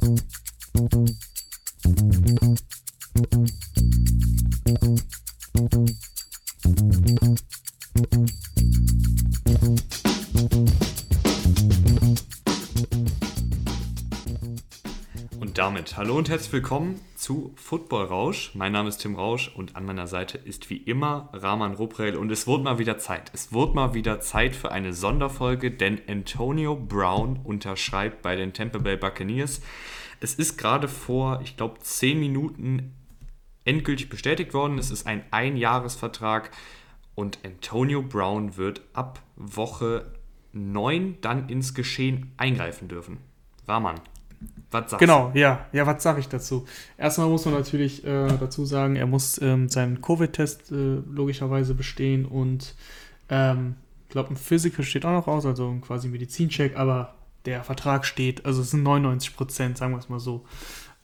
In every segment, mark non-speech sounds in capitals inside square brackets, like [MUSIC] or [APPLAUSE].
Und damit hallo und herzlich willkommen zu Football Rausch. Mein Name ist Tim Rausch und an meiner Seite ist wie immer Rahman Ruprell und es wurde mal wieder Zeit. Es wurde mal wieder Zeit für eine Sonderfolge, denn Antonio Brown unterschreibt bei den Tampa Bay Buccaneers. Es ist gerade vor, ich glaube, zehn Minuten endgültig bestätigt worden. Es ist ein Einjahresvertrag und Antonio Brown wird ab Woche 9 dann ins Geschehen eingreifen dürfen. Rahman, was sagst genau, du? ja. Ja, was sage ich dazu? Erstmal muss man natürlich äh, dazu sagen, er muss ähm, seinen Covid-Test äh, logischerweise bestehen und ähm, ich glaube, ein Physical steht auch noch aus, also quasi ein Medizincheck, aber der Vertrag steht, also es sind 99 Prozent, sagen wir es mal so.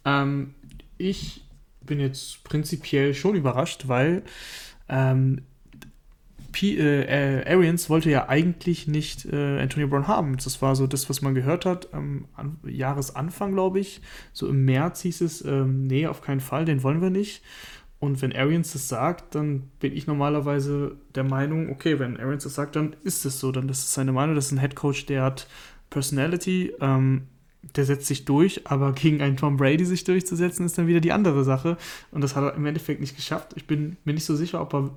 Ähm, ich bin jetzt prinzipiell schon überrascht, weil ähm, P äh, Arians wollte ja eigentlich nicht äh, Antonio Brown haben. Das war so das, was man gehört hat am an Jahresanfang, glaube ich. So im März hieß es, ähm, nee, auf keinen Fall, den wollen wir nicht. Und wenn Arians das sagt, dann bin ich normalerweise der Meinung, okay, wenn Arians das sagt, dann ist es so. Dann ist es seine Meinung. Das ist ein Head Coach, der hat Personality, ähm, der setzt sich durch, aber gegen einen Tom Brady sich durchzusetzen, ist dann wieder die andere Sache. Und das hat er im Endeffekt nicht geschafft. Ich bin mir nicht so sicher, ob er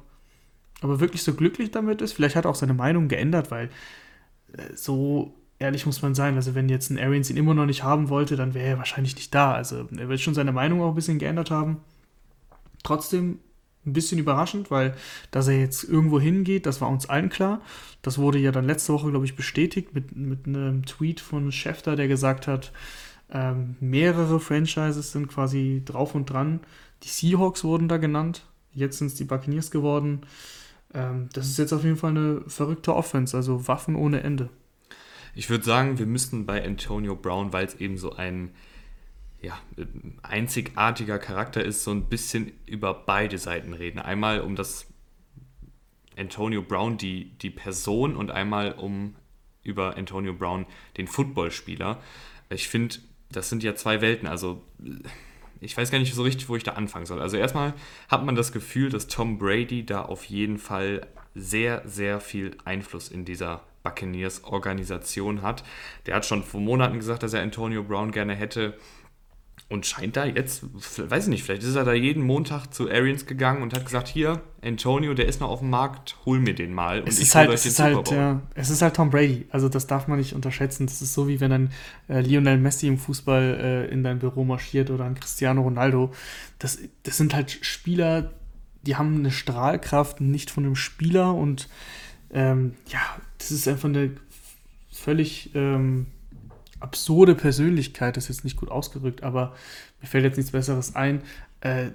aber wirklich so glücklich damit ist. Vielleicht hat er auch seine Meinung geändert, weil äh, so ehrlich muss man sein. Also, wenn jetzt ein Arians ihn immer noch nicht haben wollte, dann wäre er wahrscheinlich nicht da. Also, er wird schon seine Meinung auch ein bisschen geändert haben. Trotzdem ein bisschen überraschend, weil dass er jetzt irgendwo hingeht, das war uns allen klar. Das wurde ja dann letzte Woche, glaube ich, bestätigt mit, mit einem Tweet von Schefter, der gesagt hat, ähm, mehrere Franchises sind quasi drauf und dran. Die Seahawks wurden da genannt, jetzt sind es die Buccaneers geworden. Ähm, das ist jetzt auf jeden Fall eine verrückte Offense, also Waffen ohne Ende. Ich würde sagen, wir müssten bei Antonio Brown, weil es eben so ein ja, einzigartiger Charakter ist, so ein bisschen über beide Seiten reden. Einmal um das Antonio Brown, die, die Person, und einmal um über Antonio Brown, den Footballspieler. Ich finde, das sind ja zwei Welten. Also ich weiß gar nicht so richtig, wo ich da anfangen soll. Also erstmal hat man das Gefühl, dass Tom Brady da auf jeden Fall sehr, sehr viel Einfluss in dieser Buccaneers-Organisation hat. Der hat schon vor Monaten gesagt, dass er Antonio Brown gerne hätte und scheint da jetzt, weiß ich nicht, vielleicht ist er da jeden Montag zu Arians gegangen und hat gesagt, hier, Antonio, der ist noch auf dem Markt, hol mir den mal. Und es ist halt, es ist halt, ja, es ist halt Tom Brady. Also das darf man nicht unterschätzen. Das ist so, wie wenn dann äh, Lionel Messi im Fußball äh, in dein Büro marschiert oder ein Cristiano Ronaldo. Das, das sind halt Spieler, die haben eine Strahlkraft nicht von einem Spieler und ähm, ja, das ist einfach eine völlig ähm, absurde Persönlichkeit, das ist jetzt nicht gut ausgerückt, aber mir fällt jetzt nichts Besseres ein. Äh,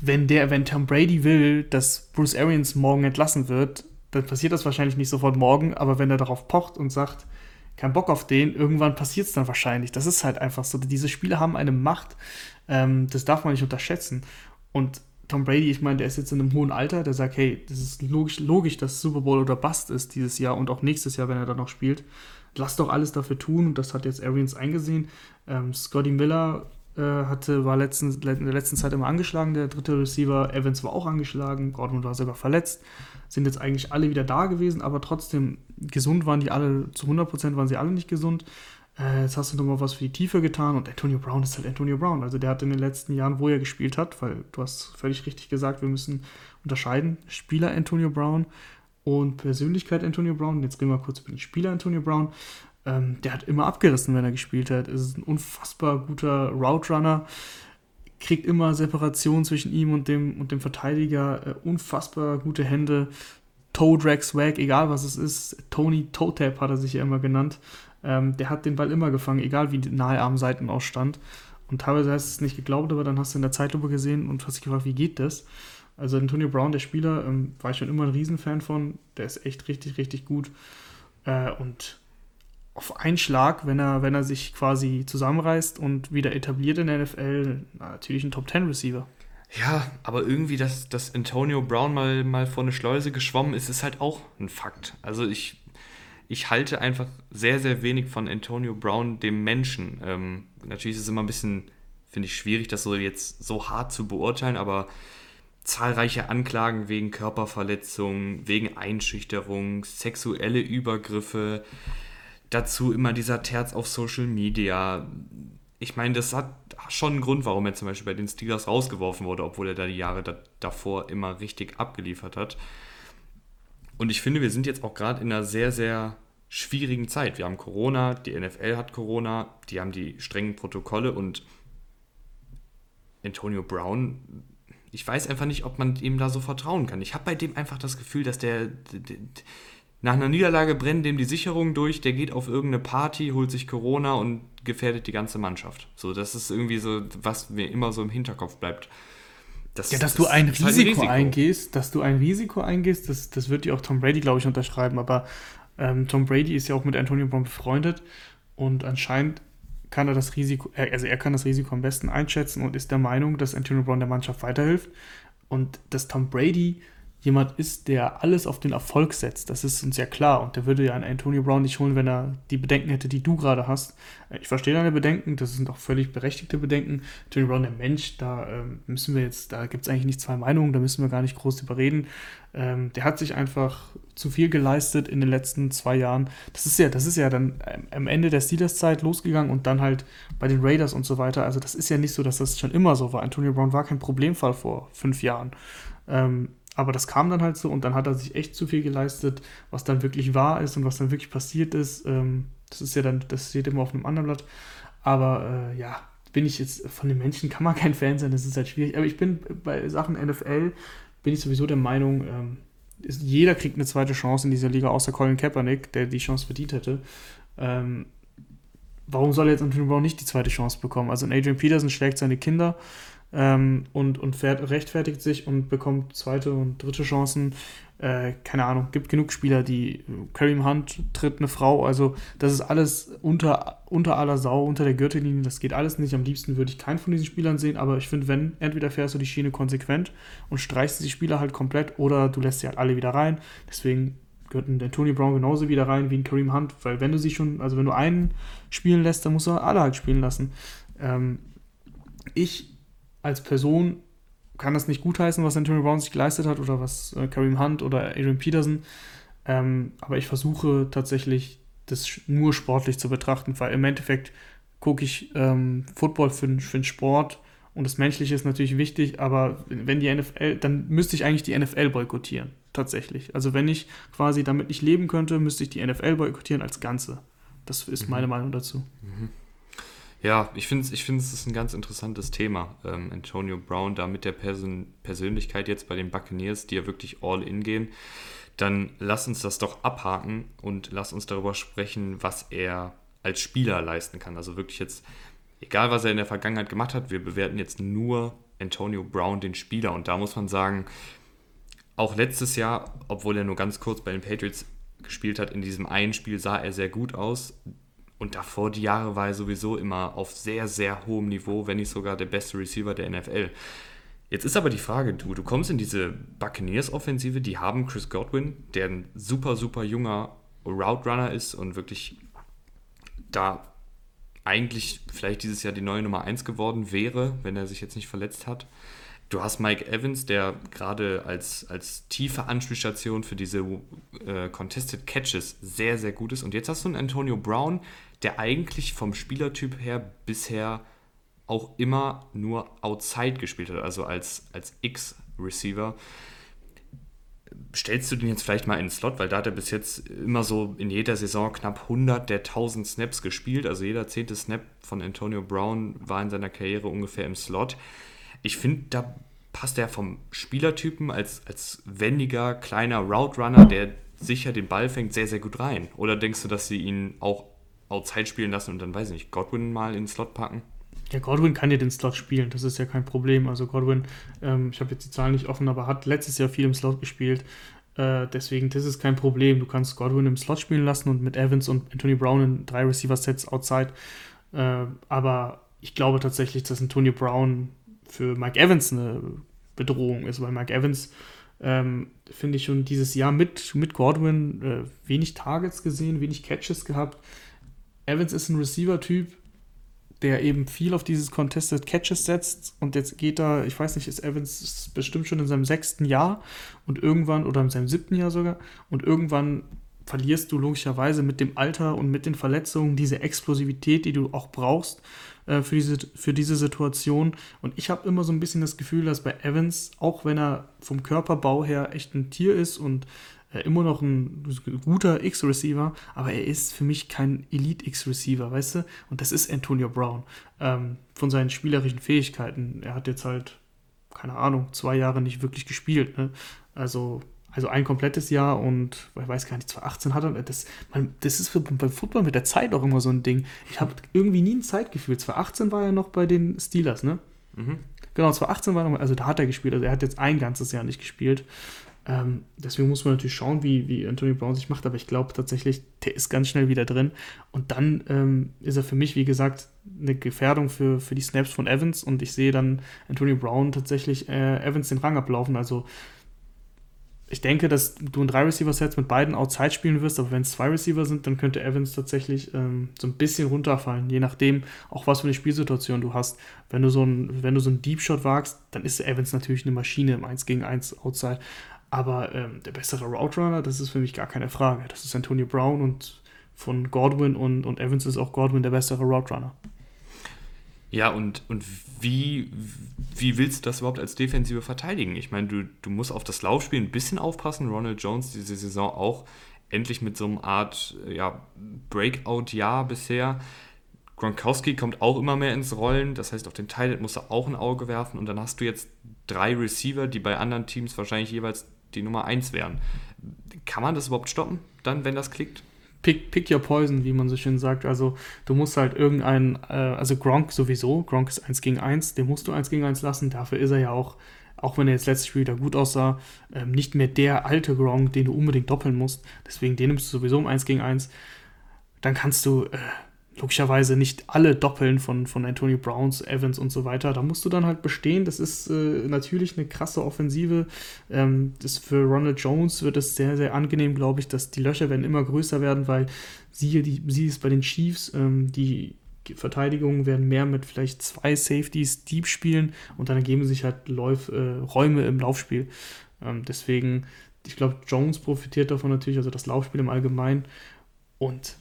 wenn der, wenn Tom Brady will, dass Bruce Arians morgen entlassen wird, dann passiert das wahrscheinlich nicht sofort morgen, aber wenn er darauf pocht und sagt, kein Bock auf den, irgendwann passiert es dann wahrscheinlich. Das ist halt einfach so. Diese Spiele haben eine Macht, ähm, das darf man nicht unterschätzen. Und Tom Brady, ich meine, der ist jetzt in einem hohen Alter, der sagt, hey, das ist logisch, logisch, dass Super Bowl oder Bust ist dieses Jahr und auch nächstes Jahr, wenn er dann noch spielt lass doch alles dafür tun und das hat jetzt Arians eingesehen. Ähm, Scotty Miller äh, hatte, war letzten, in der letzten Zeit immer angeschlagen, der dritte Receiver. Evans war auch angeschlagen, Gordon war sogar verletzt. Sind jetzt eigentlich alle wieder da gewesen, aber trotzdem gesund waren die alle, zu 100% waren sie alle nicht gesund. Äh, jetzt hast du nochmal was für die Tiefe getan und Antonio Brown ist halt Antonio Brown. Also der hat in den letzten Jahren, wo er gespielt hat, weil du hast völlig richtig gesagt, wir müssen unterscheiden, Spieler Antonio Brown und Persönlichkeit Antonio Brown. Jetzt reden wir kurz über den Spieler Antonio Brown. Ähm, der hat immer abgerissen, wenn er gespielt hat. Ist ein unfassbar guter Route Runner. Kriegt immer Separation zwischen ihm und dem, und dem Verteidiger. Äh, unfassbar gute Hände. Toe Drag Swag, egal was es ist. Tony Toe Tap hat er sich ja immer genannt. Ähm, der hat den Ball immer gefangen, egal wie nahe am Seitenausstand. Und teilweise hast du es nicht geglaubt, aber dann hast du in der Zeitlupe gesehen und hast dich gefragt, wie geht das? Also Antonio Brown, der Spieler, ähm, war ich schon immer ein Riesenfan von. Der ist echt richtig, richtig gut. Äh, und auf einen Schlag, wenn er, wenn er sich quasi zusammenreißt und wieder etabliert in der NFL, natürlich ein Top 10 Receiver. Ja, aber irgendwie, dass, dass Antonio Brown mal, mal vor eine Schleuse geschwommen ist, ist halt auch ein Fakt. Also ich, ich halte einfach sehr, sehr wenig von Antonio Brown, dem Menschen. Ähm, natürlich ist es immer ein bisschen, finde ich, schwierig, das so jetzt so hart zu beurteilen, aber zahlreiche Anklagen wegen Körperverletzung, wegen Einschüchterung, sexuelle Übergriffe, dazu immer dieser Terz auf Social Media. Ich meine, das hat schon einen Grund, warum er zum Beispiel bei den Steelers rausgeworfen wurde, obwohl er da die Jahre da, davor immer richtig abgeliefert hat. Und ich finde, wir sind jetzt auch gerade in einer sehr, sehr schwierigen Zeit. Wir haben Corona, die NFL hat Corona, die haben die strengen Protokolle und Antonio Brown, ich weiß einfach nicht, ob man ihm da so vertrauen kann. Ich habe bei dem einfach das Gefühl, dass der, der nach einer Niederlage brennen dem die Sicherungen durch, der geht auf irgendeine Party, holt sich Corona und gefährdet die ganze Mannschaft. So, das ist irgendwie so, was mir immer so im Hinterkopf bleibt. Das, ja, dass das du ein Risiko, halt ein Risiko, eingehst, dass du ein Risiko eingehst, das, das wird dir auch Tom Brady, glaube ich, unterschreiben. Aber ähm, Tom Brady ist ja auch mit Antonio Brown befreundet und anscheinend kann er das Risiko, also er kann das Risiko am besten einschätzen und ist der Meinung, dass Antonio Brown der Mannschaft weiterhilft. Und dass Tom Brady jemand ist, der alles auf den Erfolg setzt. Das ist uns ja klar. Und der würde ja einen Antonio Brown nicht holen, wenn er die Bedenken hätte, die du gerade hast. Ich verstehe deine Bedenken, das sind auch völlig berechtigte Bedenken. Antonio Brown, der Mensch, da ähm, müssen wir jetzt, da gibt es eigentlich nicht zwei Meinungen, da müssen wir gar nicht groß drüber reden. Ähm, der hat sich einfach zu viel geleistet in den letzten zwei Jahren. Das ist ja, das ist ja dann am Ende der Steelers-Zeit losgegangen und dann halt bei den Raiders und so weiter. Also das ist ja nicht so, dass das schon immer so war. Antonio Brown war kein Problemfall vor fünf Jahren. Ähm, aber das kam dann halt so und dann hat er sich echt zu viel geleistet, was dann wirklich wahr ist und was dann wirklich passiert ist. Ähm, das ist ja dann, das steht immer auf einem anderen Blatt. Aber äh, ja, bin ich jetzt von den Menschen, kann man [LAUGHS] kein Fan sein, das ist halt schwierig. Aber ich bin bei Sachen NFL, bin ich sowieso der Meinung, ähm, ist, jeder kriegt eine zweite Chance in dieser Liga, außer Colin Kaepernick, der die Chance verdient hätte. Ähm, warum soll er jetzt Antonio Brown nicht die zweite Chance bekommen? Also Adrian Peterson schlägt seine Kinder ähm, und, und fährt, rechtfertigt sich und bekommt zweite und dritte Chancen. Äh, keine Ahnung, gibt genug Spieler, die Kareem Hunt tritt eine Frau, also das ist alles unter, unter aller Sau, unter der Gürtellinie, das geht alles nicht. Am liebsten würde ich keinen von diesen Spielern sehen, aber ich finde, wenn, entweder fährst du die Schiene konsequent und streichst die Spieler halt komplett oder du lässt sie halt alle wieder rein. Deswegen gehört ein Tony Brown genauso wieder rein wie ein Kareem Hunt, weil wenn du sie schon, also wenn du einen spielen lässt, dann musst du alle halt spielen lassen. Ähm, ich als Person kann das nicht gutheißen, was Antonio Brown sich geleistet hat oder was äh, Kareem Hunt oder Adrian Peterson. Ähm, aber ich versuche tatsächlich, das nur sportlich zu betrachten, weil im Endeffekt gucke ich ähm, Football für, für den Sport und das Menschliche ist natürlich wichtig, aber wenn die NFL, dann müsste ich eigentlich die NFL boykottieren, tatsächlich. Also wenn ich quasi damit nicht leben könnte, müsste ich die NFL boykottieren als Ganze. Das ist mhm. meine Meinung dazu. Mhm. Ja, ich finde es ich ist ein ganz interessantes Thema. Ähm, Antonio Brown da mit der Person Persönlichkeit jetzt bei den Buccaneers, die ja wirklich all in gehen. Dann lass uns das doch abhaken und lass uns darüber sprechen, was er als Spieler leisten kann. Also wirklich jetzt, egal was er in der Vergangenheit gemacht hat, wir bewerten jetzt nur Antonio Brown, den Spieler. Und da muss man sagen, auch letztes Jahr, obwohl er nur ganz kurz bei den Patriots gespielt hat, in diesem einen Spiel sah er sehr gut aus. Und davor die Jahre war er sowieso immer auf sehr, sehr hohem Niveau, wenn nicht sogar der beste Receiver der NFL. Jetzt ist aber die Frage, du, du kommst in diese Buccaneers-Offensive, die haben Chris Godwin, der ein super, super junger Route Runner ist und wirklich da eigentlich vielleicht dieses Jahr die neue Nummer 1 geworden wäre, wenn er sich jetzt nicht verletzt hat. Du hast Mike Evans, der gerade als, als tiefe Anspielstation für diese äh, Contested Catches sehr, sehr gut ist. Und jetzt hast du einen Antonio Brown, der eigentlich vom Spielertyp her bisher auch immer nur outside gespielt hat, also als, als X-Receiver. Stellst du den jetzt vielleicht mal in den Slot, weil da hat er bis jetzt immer so in jeder Saison knapp 100 der 1000 Snaps gespielt, also jeder zehnte Snap von Antonio Brown war in seiner Karriere ungefähr im Slot. Ich finde, da passt er vom Spielertypen als, als wendiger, kleiner Route Runner, der sicher den Ball fängt, sehr, sehr gut rein. Oder denkst du, dass sie ihn auch outside spielen lassen und dann, weiß ich nicht, Godwin mal in den Slot packen? Ja, Godwin kann ja den Slot spielen, das ist ja kein Problem. Also Godwin, ähm, ich habe jetzt die Zahlen nicht offen, aber hat letztes Jahr viel im Slot gespielt. Äh, deswegen, das ist kein Problem. Du kannst Godwin im Slot spielen lassen und mit Evans und Anthony Brown in drei Receiver-Sets outside. Äh, aber ich glaube tatsächlich, dass Antonio Brown für Mike Evans eine Bedrohung ist, weil Mike Evans, ähm, finde ich, schon dieses Jahr mit, mit Godwin äh, wenig Targets gesehen, wenig Catches gehabt. Evans ist ein Receiver-Typ, der eben viel auf dieses Contested Catches setzt und jetzt geht er, ich weiß nicht, ist Evans bestimmt schon in seinem sechsten Jahr und irgendwann, oder in seinem siebten Jahr sogar, und irgendwann verlierst du logischerweise mit dem Alter und mit den Verletzungen diese Explosivität, die du auch brauchst äh, für, diese, für diese Situation. Und ich habe immer so ein bisschen das Gefühl, dass bei Evans, auch wenn er vom Körperbau her echt ein Tier ist und immer noch ein guter X-Receiver, aber er ist für mich kein Elite-X-Receiver, weißt du? Und das ist Antonio Brown. Ähm, von seinen spielerischen Fähigkeiten. Er hat jetzt halt, keine Ahnung, zwei Jahre nicht wirklich gespielt. Ne? Also also ein komplettes Jahr und ich weiß gar nicht, 2018 hat er, das, man, das ist für, beim Football mit der Zeit auch immer so ein Ding. Ich habe irgendwie nie ein Zeitgefühl. 2018 war er noch bei den Steelers, ne? Mhm. Genau, 2018 war er noch, also da hat er gespielt, also er hat jetzt ein ganzes Jahr nicht gespielt. Ähm, deswegen muss man natürlich schauen, wie, wie Anthony Brown sich macht, aber ich glaube tatsächlich, der ist ganz schnell wieder drin. Und dann ähm, ist er für mich, wie gesagt, eine Gefährdung für, für die Snaps von Evans und ich sehe dann Anthony Brown tatsächlich äh, Evans den Rang ablaufen. Also ich denke, dass du ein drei Receiver-Set mit beiden Outside spielen wirst, aber wenn es zwei Receiver sind, dann könnte Evans tatsächlich ähm, so ein bisschen runterfallen, je nachdem, auch was für eine Spielsituation du hast. Wenn du so ein, wenn du so einen Deep Shot wagst, dann ist Evans natürlich eine Maschine im 1 gegen 1 Outside. Aber ähm, der bessere Route Runner, das ist für mich gar keine Frage. Das ist Antonio Brown und von Godwin und, und Evans ist auch Godwin der bessere Route Runner. Ja, und, und wie, wie willst du das überhaupt als Defensive verteidigen? Ich meine, du, du musst auf das Laufspiel ein bisschen aufpassen. Ronald Jones diese Saison auch endlich mit so einer Art ja, Breakout-Jahr bisher. Gronkowski kommt auch immer mehr ins Rollen, das heißt, auf den Teil musst du auch ein Auge werfen und dann hast du jetzt drei Receiver, die bei anderen Teams wahrscheinlich jeweils die Nummer 1 wären. Kann man das überhaupt stoppen, dann, wenn das klickt? pick, pick your poison, wie man so schön sagt. Also du musst halt irgendeinen, äh, also Gronk sowieso, Gronk ist 1 gegen 1, den musst du 1 gegen 1 lassen. Dafür ist er ja auch, auch wenn er jetzt letztes Spiel wieder gut aussah, ähm, nicht mehr der alte Gronk, den du unbedingt doppeln musst. Deswegen den nimmst du sowieso um 1 gegen 1. Dann kannst du äh, logischerweise nicht alle doppeln von, von Antonio Browns, Evans und so weiter. Da musst du dann halt bestehen. Das ist äh, natürlich eine krasse Offensive. Ähm, das für Ronald Jones wird es sehr, sehr angenehm, glaube ich, dass die Löcher werden immer größer werden, weil siehe, die, sie ist bei den Chiefs, ähm, die Verteidigungen werden mehr mit vielleicht zwei Safeties deep spielen und dann ergeben sich halt Läuf, äh, Räume im Laufspiel. Ähm, deswegen, ich glaube, Jones profitiert davon natürlich, also das Laufspiel im Allgemeinen. Und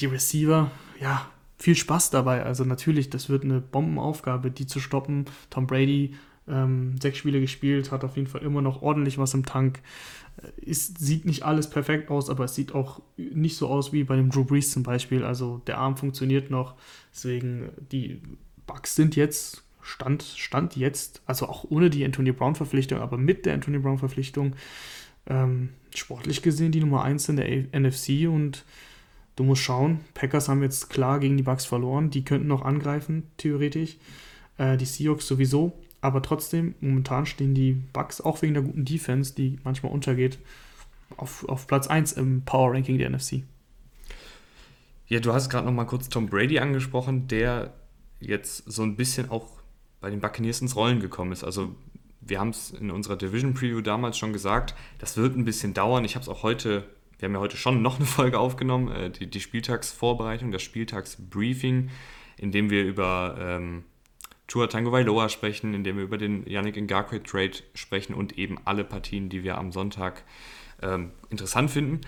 die Receiver, ja, viel Spaß dabei. Also natürlich, das wird eine Bombenaufgabe, die zu stoppen. Tom Brady, ähm, sechs Spiele gespielt, hat auf jeden Fall immer noch ordentlich was im Tank. Äh, sieht nicht alles perfekt aus, aber es sieht auch nicht so aus wie bei dem Drew Brees zum Beispiel. Also der Arm funktioniert noch. Deswegen, die Bugs sind jetzt, Stand, Stand jetzt, also auch ohne die Antonio Brown-Verpflichtung, aber mit der Antonio Brown-Verpflichtung, ähm, sportlich gesehen die Nummer 1 in der NFC und Du musst schauen, Packers haben jetzt klar gegen die Bucks verloren. Die könnten noch angreifen, theoretisch. Äh, die Seahawks sowieso. Aber trotzdem, momentan stehen die Bucks auch wegen der guten Defense, die manchmal untergeht, auf, auf Platz 1 im Power Ranking der NFC. Ja, du hast gerade noch mal kurz Tom Brady angesprochen, der jetzt so ein bisschen auch bei den Buccaneers ins Rollen gekommen ist. Also wir haben es in unserer Division Preview damals schon gesagt, das wird ein bisschen dauern. Ich habe es auch heute wir haben ja heute schon noch eine Folge aufgenommen, äh, die, die, Spieltagsvorbereitung, das Spieltagsbriefing, in dem wir über ähm, Tua Tango Vailoa sprechen, in dem wir über den Yannick Ngakwe Trade sprechen und eben alle Partien, die wir am Sonntag ähm, interessant finden.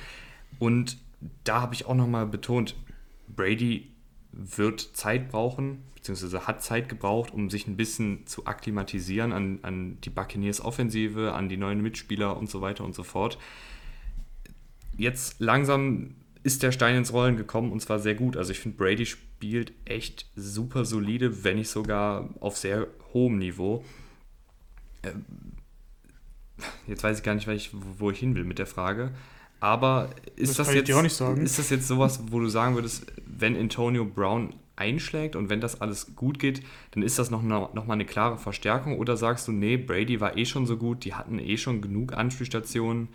Und da habe ich auch nochmal betont, Brady wird Zeit brauchen, beziehungsweise hat Zeit gebraucht, um sich ein bisschen zu akklimatisieren an, an die Buccaneers Offensive, an die neuen Mitspieler und so weiter und so fort jetzt langsam ist der Stein ins Rollen gekommen und zwar sehr gut. Also ich finde, Brady spielt echt super solide, wenn nicht sogar auf sehr hohem Niveau. Ähm, jetzt weiß ich gar nicht, ich, wo ich hin will mit der Frage. Aber ist das, das jetzt, ist das jetzt sowas, wo du sagen würdest, wenn Antonio Brown einschlägt und wenn das alles gut geht, dann ist das noch, eine, noch mal eine klare Verstärkung? Oder sagst du, nee, Brady war eh schon so gut, die hatten eh schon genug Anspielstationen,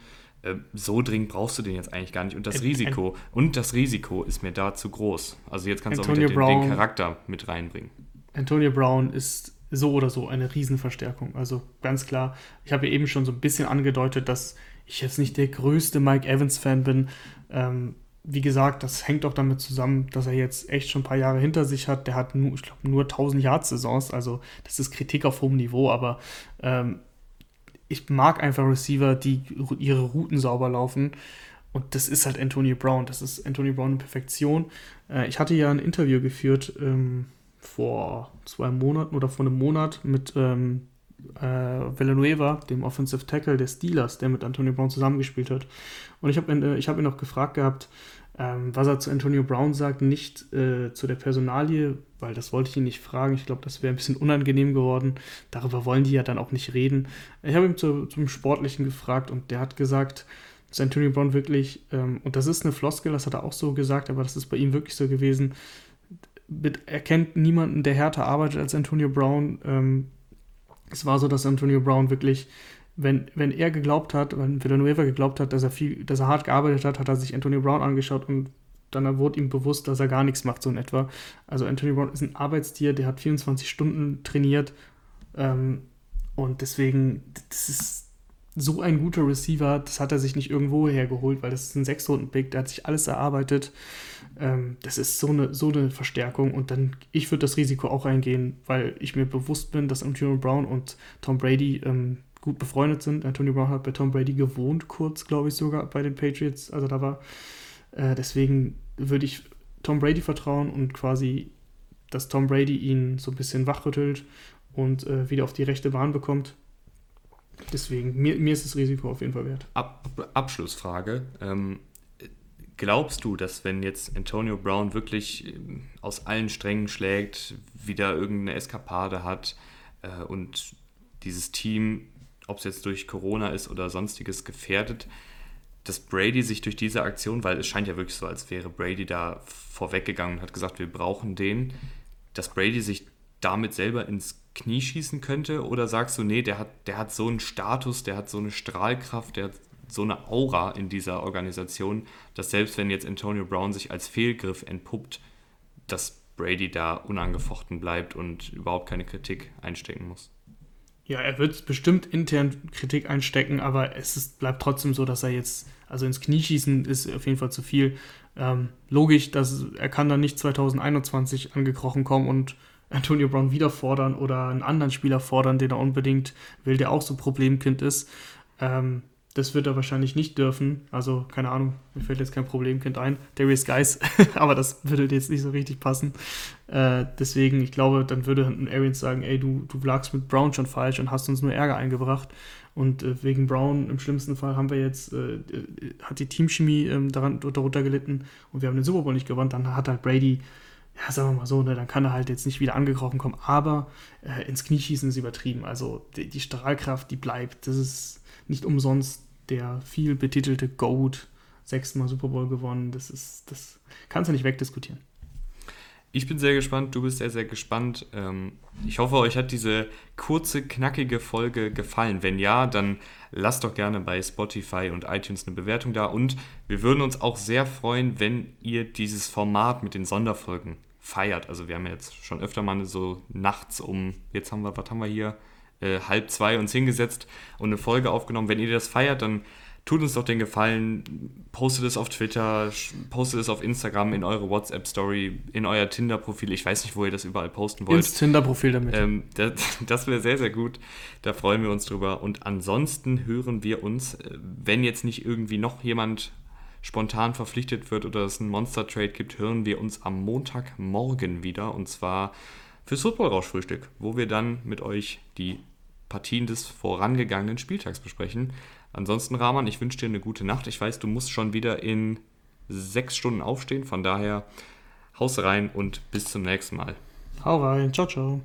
so dringend brauchst du den jetzt eigentlich gar nicht. Und das Risiko, und das Risiko ist mir da zu groß. Also jetzt kannst Antonio du auch den, den, Charakter mit reinbringen. Antonio Brown ist so oder so eine Riesenverstärkung. Also ganz klar, ich habe ja eben schon so ein bisschen angedeutet, dass ich jetzt nicht der größte Mike Evans-Fan bin. Ähm, wie gesagt, das hängt auch damit zusammen, dass er jetzt echt schon ein paar Jahre hinter sich hat. Der hat nur, ich glaube, nur 1000 Yard-Saisons, also das ist Kritik auf hohem Niveau, aber ähm, ich mag einfach Receiver, die ihre Routen sauber laufen. Und das ist halt Antonio Brown. Das ist Antonio Brown in Perfektion. Äh, ich hatte ja ein Interview geführt ähm, vor zwei Monaten oder vor einem Monat mit ähm, äh, Villanueva, dem Offensive Tackle der Steelers, der mit Antonio Brown zusammengespielt hat. Und ich habe ihn, äh, hab ihn auch gefragt gehabt, ähm, was er zu Antonio Brown sagt, nicht äh, zu der Personalie, weil das wollte ich ihn nicht fragen. Ich glaube, das wäre ein bisschen unangenehm geworden. Darüber wollen die ja dann auch nicht reden. Ich habe ihn zu, zum Sportlichen gefragt und der hat gesagt, dass Antonio Brown wirklich, ähm, und das ist eine Floskel, das hat er auch so gesagt, aber das ist bei ihm wirklich so gewesen, er kennt niemanden, der härter arbeitet als Antonio Brown. Ähm, es war so, dass Antonio Brown wirklich, wenn, wenn er geglaubt hat, wenn Villanueva geglaubt hat, dass er viel, dass er hart gearbeitet hat, hat er sich Antonio Brown angeschaut und dann wurde ihm bewusst, dass er gar nichts macht, so in etwa. Also Antonio Brown ist ein Arbeitstier, der hat 24 Stunden trainiert ähm, und deswegen, das ist so ein guter Receiver, das hat er sich nicht irgendwo hergeholt, weil das ist ein Sechs-Runden-Pick, der hat sich alles erarbeitet. Ähm, das ist so eine, so eine Verstärkung und dann, ich würde das Risiko auch eingehen, weil ich mir bewusst bin, dass Antonio Brown und Tom Brady ähm, gut befreundet sind. Antonio Brown hat bei Tom Brady gewohnt, kurz, glaube ich, sogar bei den Patriots, also da war. Äh, deswegen würde ich Tom Brady vertrauen und quasi, dass Tom Brady ihn so ein bisschen wachrüttelt und äh, wieder auf die rechte Bahn bekommt. Deswegen, mir, mir ist das Risiko auf jeden Fall wert. Ab, Abschlussfrage. Ähm, glaubst du, dass wenn jetzt Antonio Brown wirklich ähm, aus allen Strängen schlägt, wieder irgendeine Eskapade hat äh, und dieses Team, ob es jetzt durch Corona ist oder sonstiges, gefährdet, dass Brady sich durch diese Aktion, weil es scheint ja wirklich so, als wäre Brady da vorweggegangen und hat gesagt, wir brauchen den, dass Brady sich damit selber ins Knie schießen könnte? Oder sagst du, nee, der hat, der hat so einen Status, der hat so eine Strahlkraft, der hat so eine Aura in dieser Organisation, dass selbst wenn jetzt Antonio Brown sich als Fehlgriff entpuppt, dass Brady da unangefochten bleibt und überhaupt keine Kritik einstecken muss? Ja, er wird bestimmt intern Kritik einstecken, aber es ist, bleibt trotzdem so, dass er jetzt, also ins Knie schießen ist auf jeden Fall zu viel. Ähm, logisch, dass er kann dann nicht 2021 angekrochen kommen und Antonio Brown wieder fordern oder einen anderen Spieler fordern, den er unbedingt will, der auch so Problemkind ist. Ähm, das wird er wahrscheinlich nicht dürfen. Also, keine Ahnung, mir fällt jetzt kein Problemkind ein. Darius Guys, [LAUGHS] aber das würde jetzt nicht so richtig passen. Äh, deswegen, ich glaube, dann würde ein Arians sagen, ey, du, du lagst mit Brown schon falsch und hast uns nur Ärger eingebracht. Und äh, wegen Brown im schlimmsten Fall haben wir jetzt, äh, äh hat die Teamchemie ähm, daran, darunter gelitten und wir haben den Super Bowl nicht gewonnen. Dann hat halt Brady ja, sagen wir mal so, ne, dann kann er halt jetzt nicht wieder angekrochen kommen, aber äh, ins Knieschießen ist übertrieben. Also die, die, Strahlkraft, die bleibt. Das ist nicht umsonst der viel betitelte Goat, sechsmal Super Bowl gewonnen. Das ist, das kannst du nicht wegdiskutieren. Ich bin sehr gespannt, du bist sehr, sehr gespannt. Ähm, ich hoffe, euch hat diese kurze, knackige Folge gefallen. Wenn ja, dann lasst doch gerne bei Spotify und iTunes eine Bewertung da. Und wir würden uns auch sehr freuen, wenn ihr dieses Format mit den Sonderfolgen feiert. Also wir haben jetzt schon öfter mal so nachts um, jetzt haben wir, was haben wir hier, äh, halb zwei uns hingesetzt und eine Folge aufgenommen. Wenn ihr das feiert, dann tut uns doch den Gefallen, postet es auf Twitter, postet es auf Instagram, in eure WhatsApp-Story, in euer Tinder-Profil. Ich weiß nicht, wo ihr das überall posten wollt. Ins Tinder-Profil damit. Ähm, [LAUGHS] das, das wäre sehr, sehr gut. Da freuen wir uns drüber. Und ansonsten hören wir uns, äh, wenn jetzt nicht irgendwie noch jemand spontan verpflichtet wird oder es einen Monster-Trade gibt, hören wir uns am Montagmorgen wieder. Und zwar fürs Football-Rausch-Frühstück, wo wir dann mit euch die Partien des vorangegangenen Spieltags besprechen. Ansonsten, Rahman, ich wünsche dir eine gute Nacht. Ich weiß, du musst schon wieder in sechs Stunden aufstehen. Von daher, haus rein und bis zum nächsten Mal. Hau rein. Ciao, ciao.